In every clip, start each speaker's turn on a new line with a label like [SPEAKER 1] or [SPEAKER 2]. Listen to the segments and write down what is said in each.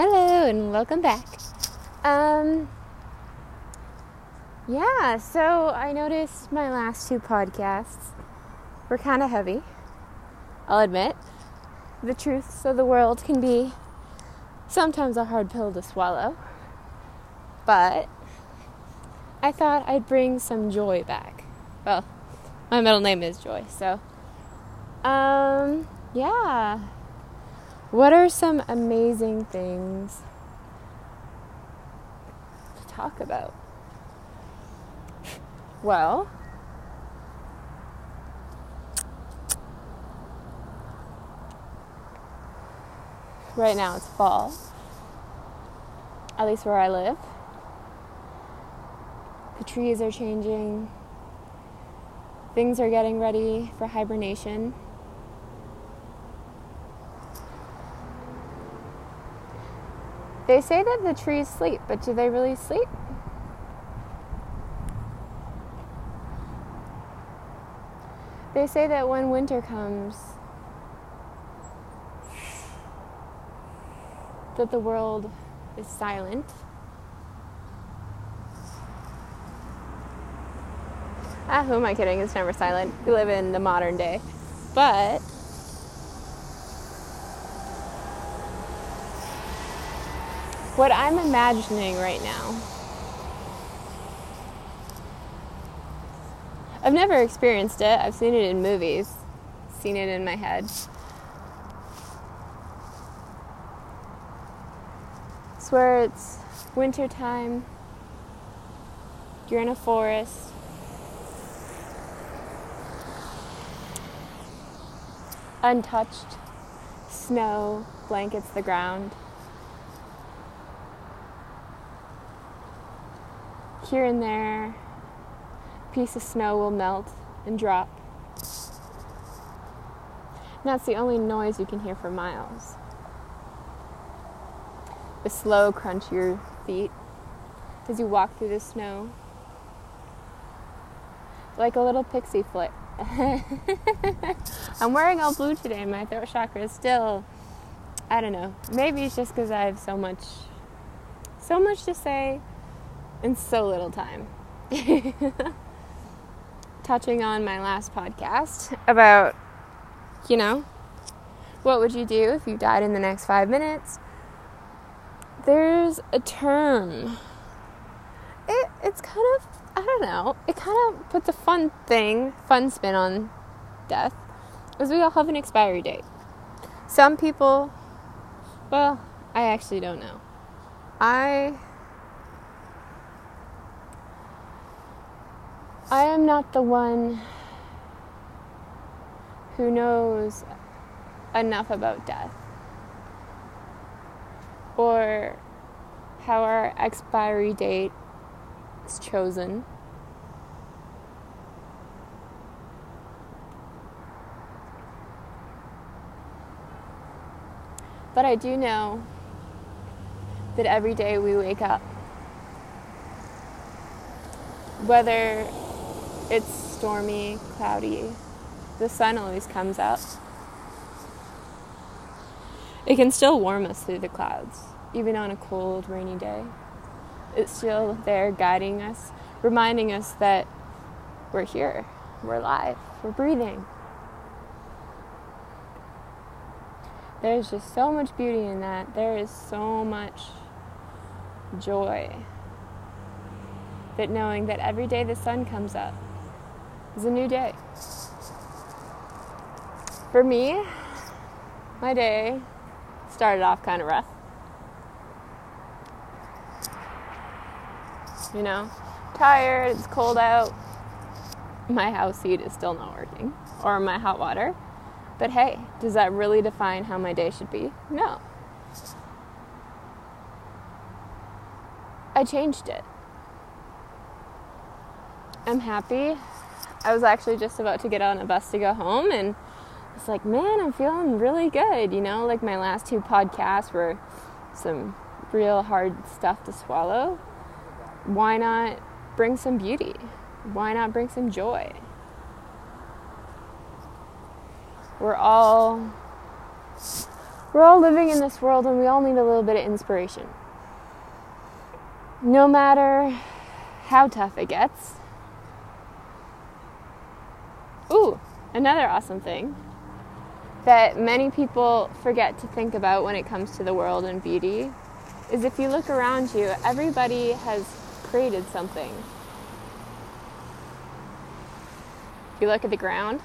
[SPEAKER 1] Hello and welcome back. Um, yeah, so I noticed my last two podcasts were kind of heavy. I'll admit. The truths of the world can be sometimes a hard pill to swallow. But I thought I'd bring some joy back. Well, my middle name is Joy, so um yeah. What are some amazing things to talk about? Well, right now it's fall, at least where I live. The trees are changing, things are getting ready for hibernation. They say that the trees sleep, but do they really sleep? They say that when winter comes, that the world is silent. Ah, who am I kidding? It's never silent. We live in the modern day. But what I'm imagining right now, I've never experienced it. I've seen it in movies, seen it in my head. It's where it's wintertime, you're in a forest. Untouched, snow blankets the ground. Here and there, a piece of snow will melt and drop. And that's the only noise you can hear for miles. The slow crunch of your feet as you walk through the snow. Like a little pixie flick. I'm wearing all blue today. My throat chakra is still, I don't know. Maybe it's just because I have so much, so much to say in so little time. Touching on my last podcast about, you know, what would you do if you died in the next five minutes? There's a term. It, it's kind of, I don't know, it kind of puts a fun thing, fun spin on death, as we all have an expiry date. Some people, well, I actually don't know. I I am not the one who knows enough about death or how our expiry date is chosen. But I do know that every day we wake up, whether it's stormy, cloudy. The sun always comes up. It can still warm us through the clouds, even on a cold, rainy day. It's still there guiding us, reminding us that we're here, we're alive, we're breathing. There's just so much beauty in that. There is so much joy that knowing that every day the sun comes up, is a new day. For me, my day started off kind of rough. You know, tired, it's cold out. My house heat is still not working, or my hot water. But hey, does that really define how my day should be? No. I changed it. I'm happy I was actually just about to get on a bus to go home and it's like, man, I'm feeling really good. You know, like my last two podcasts were some real hard stuff to swallow. Why not bring some beauty? Why not bring some joy? We're all We're all living in this world and we all need a little bit of inspiration. No matter how tough it gets. Ooh, another awesome thing that many people forget to think about when it comes to the world and beauty is if you look around you, everybody has created something. If You look at the ground,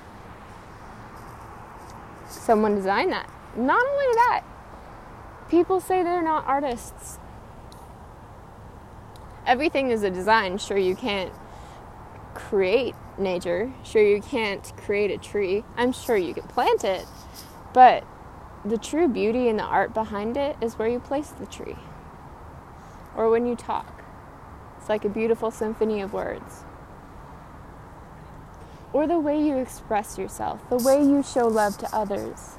[SPEAKER 1] someone designed that. Not only that, people say they're not artists. Everything is a design. Sure, you can't create nature. Sure, you can't create a tree. I'm sure you can plant it. But the true beauty and the art behind it is where you place the tree or when you talk. It's like a beautiful symphony of words. Or the way you express yourself, the way you show love to others.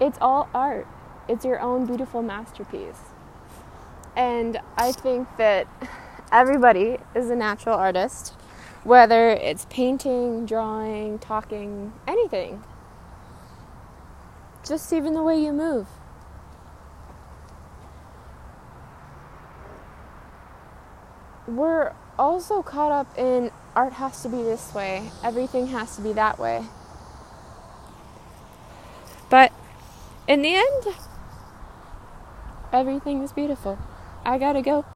[SPEAKER 1] It's all art, it's your own beautiful masterpiece. And I think that everybody is a natural artist, whether it's painting, drawing, talking, anything. Just even the way you move. We're also caught up in art has to be this way, everything has to be that way. But in the end, everything is beautiful. I gotta go.